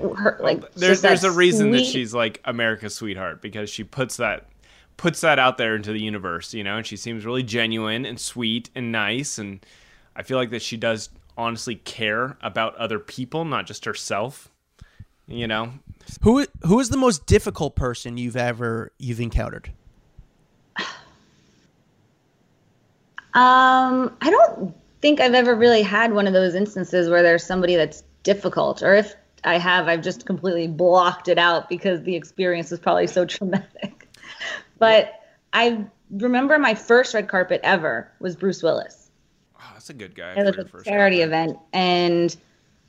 like, her like there's there's a reason that she's like America's sweetheart because she puts that puts that out there into the universe, you know, and she seems really genuine and sweet and nice and I feel like that she does honestly care about other people, not just herself. You know, Who who is the most difficult person you've ever you've encountered? [sighs] Um, I don't think I've ever really had one of those instances where there's somebody that's difficult, or if I have, I've just completely blocked it out because the experience was probably so [laughs] traumatic. But I remember my first red carpet ever was Bruce Willis. Oh, that's a good guy. It was a charity event, and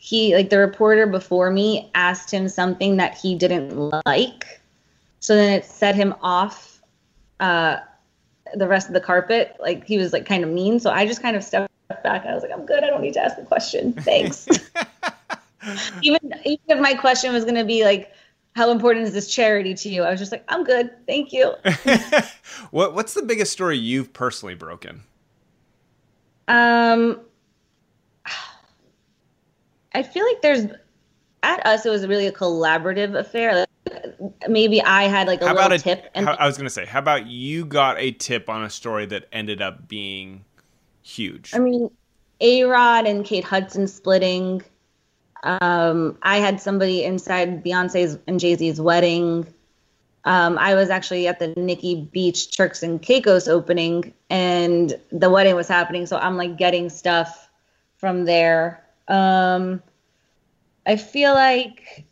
he like the reporter before me asked him something that he didn't like. So then it set him off uh the rest of the carpet. Like he was like kind of mean so i just kind of stepped back. I was like i'm good. I don't need to ask the question. Thanks. [laughs] [laughs] Even even if my question was going to be like how important is this charity to you? I was just like i'm good. Thank you. [laughs] What what's the biggest story you've personally broken um I feel like there's at us it was really a collaborative affair. Like, maybe I had like a how little a tip and how- I was gonna say, how about you got a tip on a story that ended up being huge? I mean A Rod and Kate Hudson splitting. Um, I had somebody inside Beyonce's and Jay Z's wedding. Um, I was actually at the Nikki Beach Turks and Caicos opening, and the wedding was happening. So I'm like getting stuff from there. Um, I feel like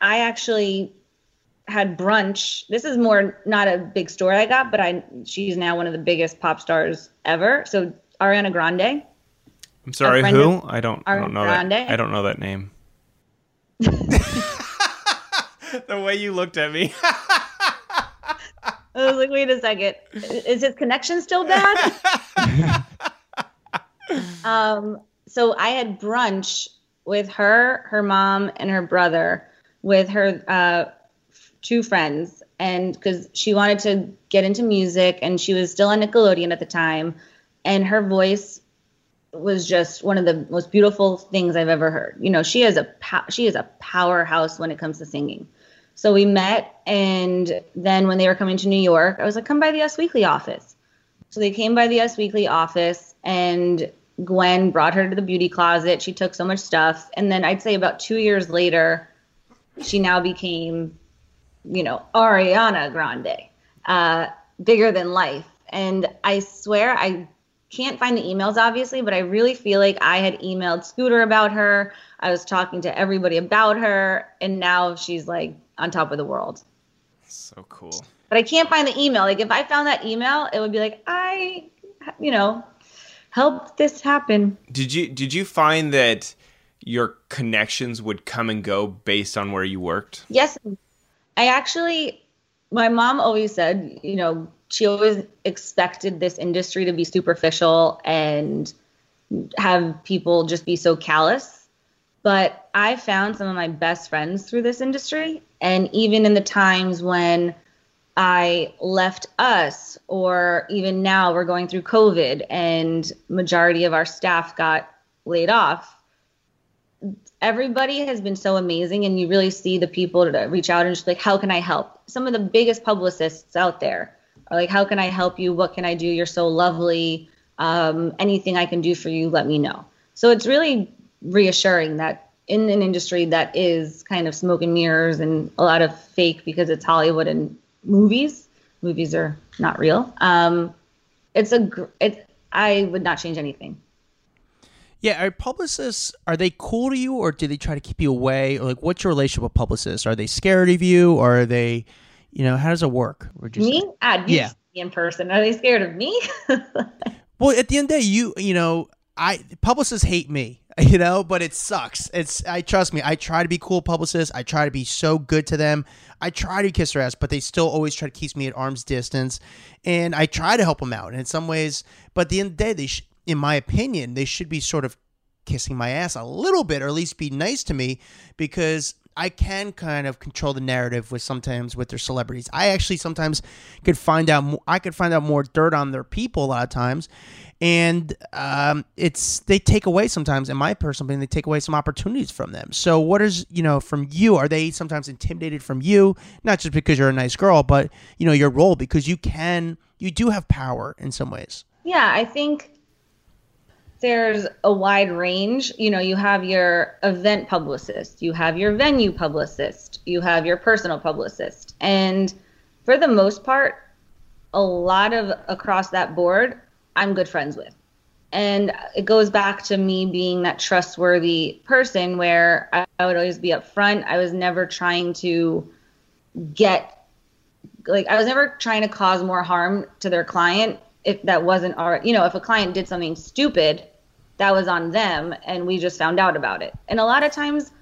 I actually had brunch. This is more not a big story I got, but I she's now one of the biggest pop stars ever. So Ariana Grande. I'm sorry, who? I don't I don't Ariana know that. I don't know that name. [laughs] the way you looked at me. I was like, wait a second, is his connection still bad? [laughs] um, so I had brunch with her, her mom, and her brother, with her uh, two friends, and because she wanted to get into music, and she was still on Nickelodeon at the time, and her voice was just one of the most beautiful things I've ever heard. You know, she is a pow- she is a powerhouse when it comes to singing. So we met, and then when they were coming to New York, I was like, "Come by the Us Weekly office." So they came by the Us Weekly office, and Gwen brought her to the beauty closet. She took so much stuff, and then I'd say about two years later, she now became, you know, Ariana Grande, uh, bigger than life. And I swear I can't find the emails, obviously, but I really feel like I had emailed Scooter about her. I was talking to everybody about her, and now she's like on top of the world. so cool. But I can't find the email. Like if I found that email, it would be like I, you know, helped this happen. Did you did you find that your connections would come and go based on where you worked? Yes, I actually, my mom always said, you know, she always expected this industry to be superficial and have people just be so callous. But I found some of my best friends through this industry. And even in the times when I left us, or even now we're going through COVID and majority of our staff got laid off, everybody has been so amazing. And you really see the people to reach out and just like how can i help? Some of the biggest publicists out there are like how can i help you? What can i do? You're so lovely. Um, anything i can do for you let me know. So it's really reassuring that in an industry that is kind of smoke and mirrors and a lot of fake because it's hollywood and movies movies are not real um, it's a gr- it i would not change anything Yeah, are publicists are they cool to you, or do they try to keep you away? Or like, what's your relationship with publicists? Are they scared of you, or are they, you know, how does it work? Me you Yeah. in person are they scared of me [laughs] Well, at the end of the day, you you know, I publicists hate me, [laughs] you know, but it sucks. It's I trust me. I try to be cool publicists. I try to be so good to them. I try to kiss their ass, but they still always try to keep me at arm's distance, and I try to help them out. And in some ways, but at the end of the day, they, sh- in my opinion, they should be sort of kissing my ass a little bit, or at least be nice to me, because I can kind of control the narrative with sometimes with their celebrities. I actually sometimes could find out. More, I could find out more dirt on their people a lot of times, and um, it's they take away sometimes. In my personal opinion, they take away some opportunities from them. So, what is you know from you? Are they sometimes intimidated from you, not just because you're a nice girl, but you know your role because you can you do have power in some ways. Yeah, I think there's a wide range. You know, you have your event publicist, you have your venue publicist, you have your personal publicist. And for the most part, a lot of across that board, I'm good friends with. And it goes back to me being that trustworthy person where I, would always be upfront. I was never trying to get like I was never trying to cause more harm to their client if that wasn't our you know if a client did something stupid that was on them and we just found out about it. And a lot of times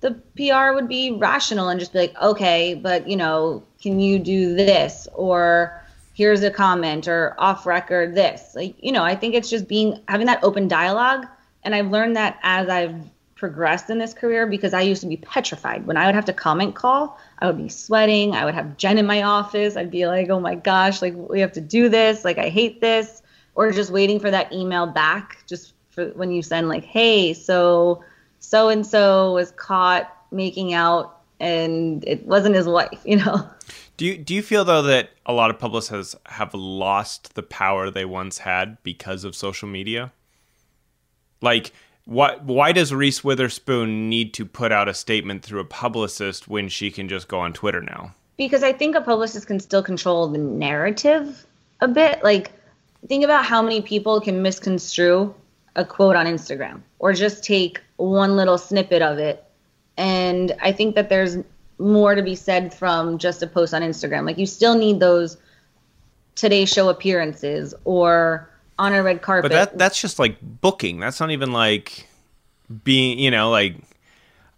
the PR would be rational and just be like, okay, but you know, can you do this? Or here's a comment or off record this. Like, you know, I think it's just being having that open dialogue. And I've learned that as I've progressed in this career because I used to be petrified. When I would have to comment call, I would be sweating. I would have Jen in my office. I'd be like, oh my gosh, like we have to do this. Like I hate this. Or just waiting for that email back just for when you send like, hey, so so and so was caught making out and it wasn't his wife, [laughs] you know. Do you do you feel though that a lot of publicists have lost the power they once had because of social media? Like what why does Reese Witherspoon need to put out a statement through a publicist when she can just go on Twitter now? Because I think a publicist can still control the narrative a bit. Like think about how many people can misconstrue a quote on Instagram or just take one little snippet of it. And I think that there's more to be said from just a post on Instagram. Like you still need those Today Show appearances or on a red carpet. But that that's just like booking. That's not even like being, you know, like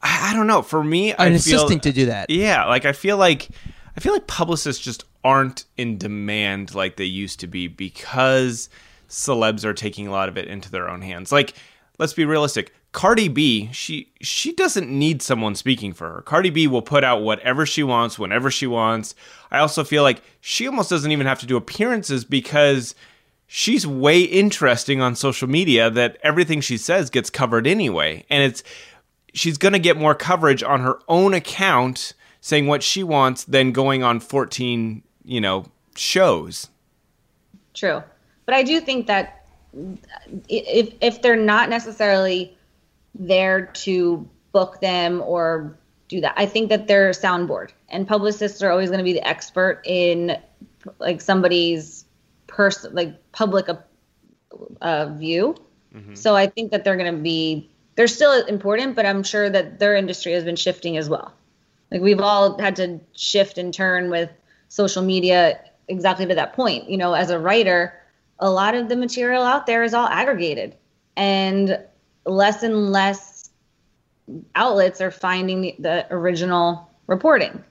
I, I don't know. For me, An I feel, assisting to do that. Yeah, like I feel like I feel like publicists just aren't in demand like they used to be because celebs are taking a lot of it into their own hands. Like, let's be realistic. Cardi B, she she doesn't need someone speaking for her. Cardi B will put out whatever she wants whenever she wants. I also feel like she almost doesn't even have to do appearances because she's way interesting on social media that everything she says gets covered anyway. And it's she's going to get more coverage on her own account saying what she wants than going on 14, you know, shows. True. But I do think that if if they're not necessarily there to book them or do that, I think that they're soundboard, and publicists are always going to be the expert in like somebody's person, like public uh, uh, view. So I think that they're going to be they're still important, but I'm sure that their industry has been shifting as well. Like we've all had to shift and turn with social media exactly to that point. You know, as a writer, a lot of the material out there is all aggregated and less and less outlets are finding the, the original reporting.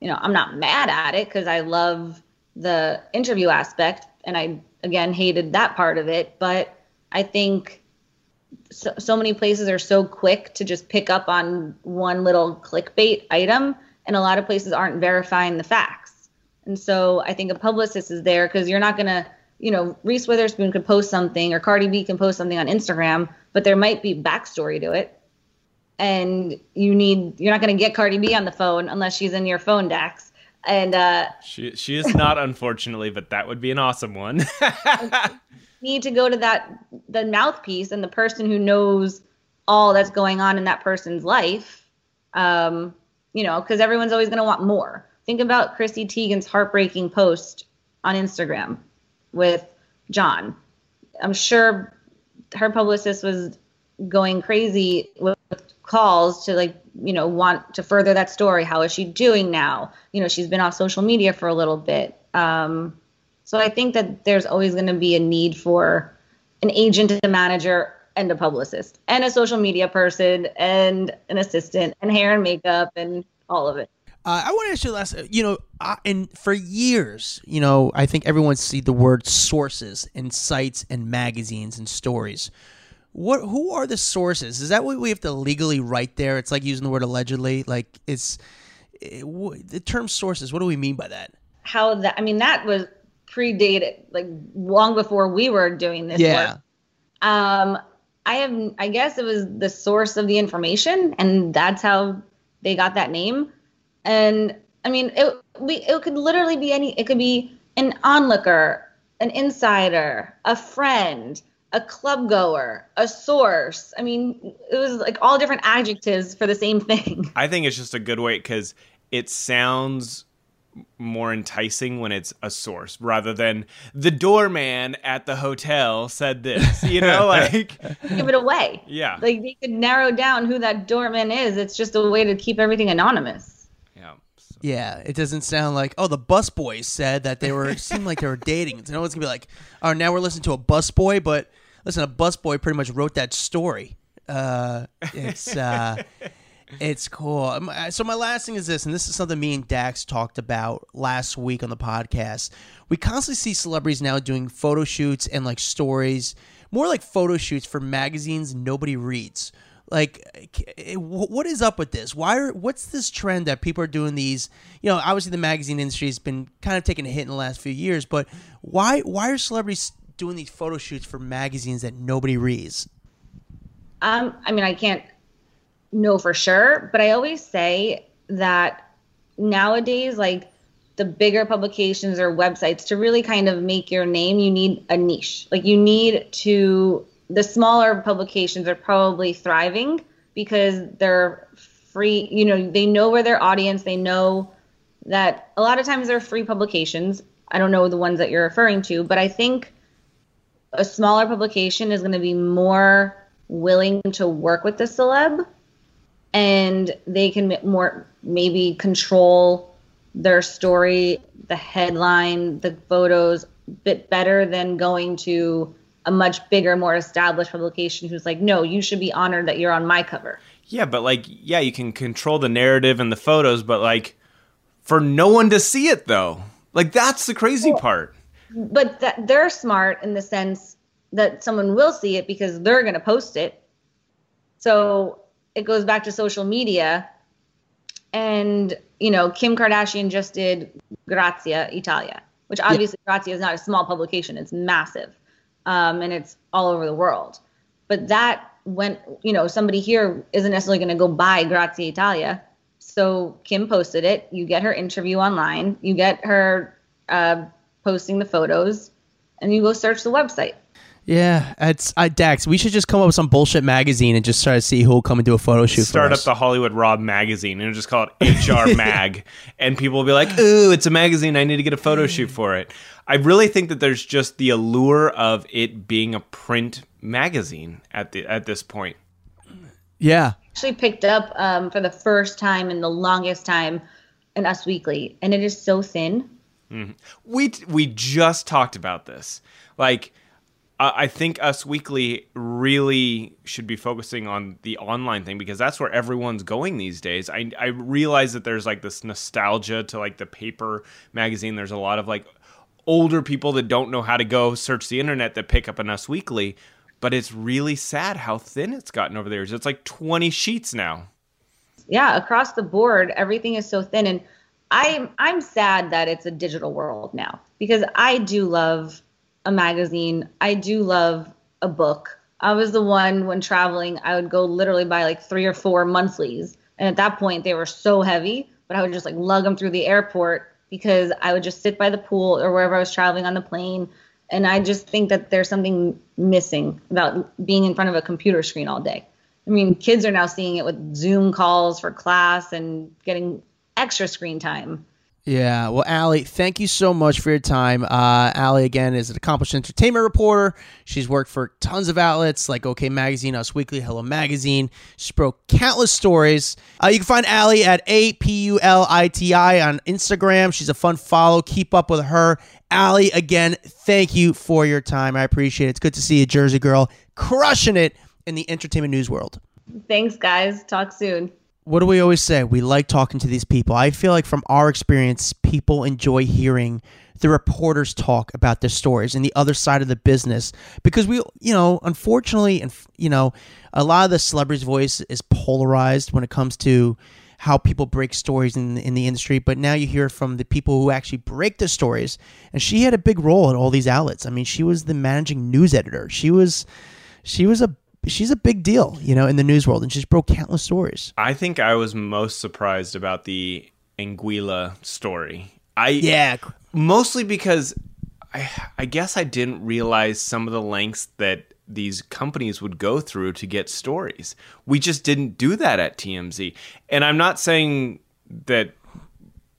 You know, I'm not mad at it because I love the interview aspect and I again hated that part of it, but I think so, so many places are so quick to just pick up on one little clickbait item and a lot of places aren't verifying the facts. And so I think a publicist is there because you're not going to you know, Reese Witherspoon could post something or Cardi B can post something on Instagram, but there might be backstory to it. And you need, you're not going to get Cardi B on the phone unless she's in your phone, Dax. And uh, She she is not unfortunately, but that would be an awesome one. [laughs] need to go to that, the mouthpiece and the person who knows all that's going on in that person's life. Um, you know, because everyone's always going to want more. Think about Chrissy Teigen's heartbreaking post on Instagram with John. I'm sure her publicist was going crazy calls to like, you know, want to further that story. How is she doing now? You know, she's been off social media for a little bit. Um, so I think that there's always going to be a need for an agent, a manager, and a publicist, and a social media person, and an assistant, and hair and makeup, and all of it. Uh, I want to ask you last, you know, uh, and for years, you know, I think everyone see the word sources and sites and magazines and stories. What? Who are the sources? Is that what we have to legally write there? It's like using the word allegedly. Like it's it, w- the term sources. What do we mean by that? How that? I mean, that was predated, like long before we were doing this Yeah. work. Um, I have, I guess it was the source of the information, and that's how they got that name. And I mean, it we it could literally be any. It could be an onlooker, an insider, a friend, a club goer, a source. I mean, it was like all different adjectives for the same thing. [laughs] I think it's just a good way because it sounds more enticing when it's a source rather than the doorman at the hotel said this. You know, [laughs] like Give it away. yeah, Like they could narrow down who that doorman is. It's just a way to keep everything anonymous. Yeah. It doesn't sound like oh the bus boys said that they were seemed like they were dating. So no one's gonna be like, oh now we're listening to a bus boy, but listen, a busboy pretty much wrote that story. Uh, it's uh, it's cool. Um, So my last thing is this, and this is something me and Dax talked about last week on the podcast. We constantly see celebrities now doing photo shoots and like stories, more like photo shoots for magazines nobody reads. Like, eh, what is up with this? Why are what's this trend that people are doing these? You know, obviously the magazine industry has been kind of taking a hit in the last few years, but why why are celebrities doing these photo shoots for magazines that nobody reads? Um, I mean, I can't know for sure, but I always say that nowadays, like the bigger publications or websites, to really kind of make your name, you need a niche. Like you need to, the smaller publications are probably thriving because they're free, you know, they know where their audience, they know that a lot of times they're free publications. I don't know the ones that you're referring to, but I think a smaller publication is going to be more willing to work with the celeb and they can more maybe control their story the headline the photos a bit better than going to a much bigger more established publication who's like no you should be honored that you're on my cover Yeah, but like, yeah, you can control the narrative and the photos, but like, for no one to see it though. Like, that's the crazy part. but that they're smart in the sense that someone will see it because they're going to post it. So it goes back to social media. And, you know, Kim Kardashian just did Grazia Italia, which obviously Grazia is not a small publication, it's massive. Um, and it's all over the world. But that went, you know, somebody here isn't necessarily going to go buy Grazia Italia. So Kim posted it. You get her interview online. You get her uh, posting the photos, and you go search the website. Yeah, it's I Dax. We should just come up with some bullshit magazine and just try to see who will come and do a photo shoot. Start for up us. the Hollywood Raw magazine and just call it [laughs] HR Mag, and people will be like, "Ooh, it's a magazine. I need to get a photo shoot for it." I really think that there's just the allure of it being a print magazine at the at this point. yeah, Actually, picked up um, for the first time in the longest time in Us Weekly, and it is so thin. We we just talked about this. Like, I think Us Weekly really should be focusing on the online thing because that's where everyone's going these days. I I realize that there's like this nostalgia to like the paper magazine. There's a lot of like older people that don't know how to go search the internet that pick up an Us Weekly. But it's really sad how thin it's gotten over there. It's like 20 sheets now. yeah across the board everything is so thin and i'm i'm sad that it's a digital world now because i do love a magazine. I do love a book. I was the one when traveling i would go literally buy like three or four monthlies. And at that point they were so heavy but i would just like lug them through the airport because i would just sit by the pool or wherever i was traveling on the plane. And i just think that there's something missing about being in front of a computer screen all day. I mean, kids are now seeing it with Zoom calls for class and getting extra screen time. Yeah. Well, Allie, thank you so much for your time. Uh, Allie again is an accomplished entertainment reporter. She's worked for tons of outlets like OK Magazine, Us Weekly, Hello Magazine. She's broke countless stories. Uh, you can find Allie at a p u l i t i on Instagram. She's a fun follow. Keep up with her. Allie, again, thank you for your time. I appreciate it. It's good to see you, Jersey girl, crushing it in the entertainment news world. Thanks, guys. Talk soon. What do we always say? We like talking to these people. I feel like from our experience, people enjoy hearing the reporters talk about their stories and the other side of the business because we, you know, unfortunately, and you know, a lot of the celebrities' voice is polarized when it comes to how people break stories in in the industry. But now you hear from the people who actually break the stories, and she had a big role at all these outlets. I mean, she was the managing news editor. She was, she was a she's a big deal, you know, in the news world, and she's broke countless stories. I think I was most surprised about the Anguilla story. I Yeah, mostly because I, I guess I didn't realize some of the lengths that these companies would go through to get stories. We just didn't do that at TMZ. And I'm not saying that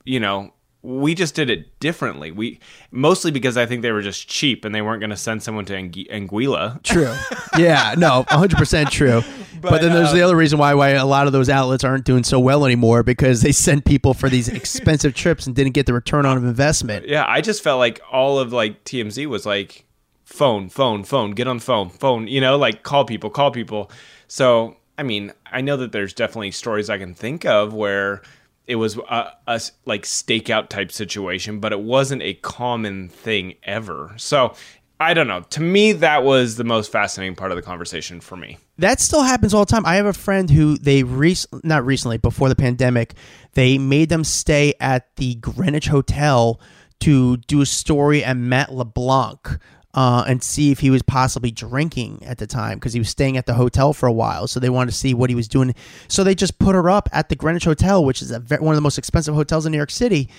you know, we just did it differently. We mostly because I think they were just cheap and they weren't going to send someone to Angu- Anguilla. True. Yeah, no, [laughs] 100% true. But, then there's the um, other reason why why a lot of those outlets aren't doing so well anymore because they sent people for these expensive [laughs] trips and didn't get the return on investment. Yeah, I just felt like all of like TMZ was like phone, phone, phone, get on the phone, phone, you know, like call people, call people. So, I mean, I know that there's definitely stories I can think of where it was a, a like stakeout type situation, but it wasn't a common thing ever. So I don't know. To me, that was the most fascinating part of the conversation for me. That still happens all the time. I have a friend who they rec- not recently before the pandemic, they made them stay at the Greenwich Hotel to do a story at Matt LeBlanc. Uh, and see if he was possibly drinking at the time because he was staying at the hotel for a while. So they wanted to see what he was doing. So they just put her up at the Greenwich Hotel, which is ve- one of the most expensive hotels in New York City.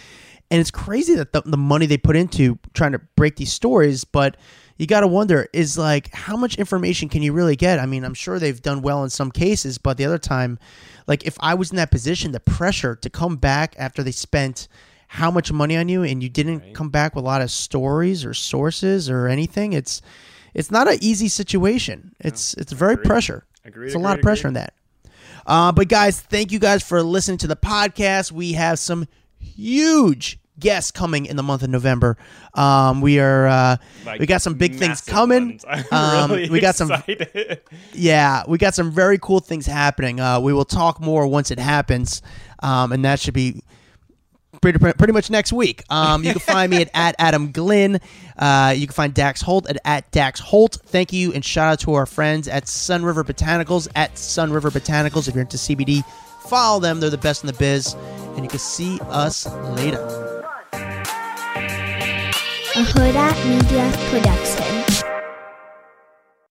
And it's crazy that the, the money they put into trying to break these stories, but you got to wonder is like how much information can you really get? I mean, I'm sure they've done well in some cases, but the other time, like if I was in that position, the pressure to come back after they spent how much money on you and you didn't right. come back with a lot of stories or sources or anything, it's it's not an easy situation. It's no, it's very agreed. pressure. Agreed, it's a lot of pressure in that. Uh, but guys, thank you guys for listening to the podcast. We have some huge guests coming in the month of November. Um, we are uh, like we got some big things coming. [laughs] Um, really we got excited. some yeah, we got some very cool things happening. Uh, we will talk more once it happens, um, and that should be. Pretty, pretty much next week. [laughs] Um, you can find me at, at Adam Glynn. Uh, you can find Dax Holt at, at Dax Holt. Thank you and shout out to our friends at Sun River Botanicals at Sun River Botanicals. If you're into CBD, follow them. They're the best in the biz. And you can see us later a Huda Media Production.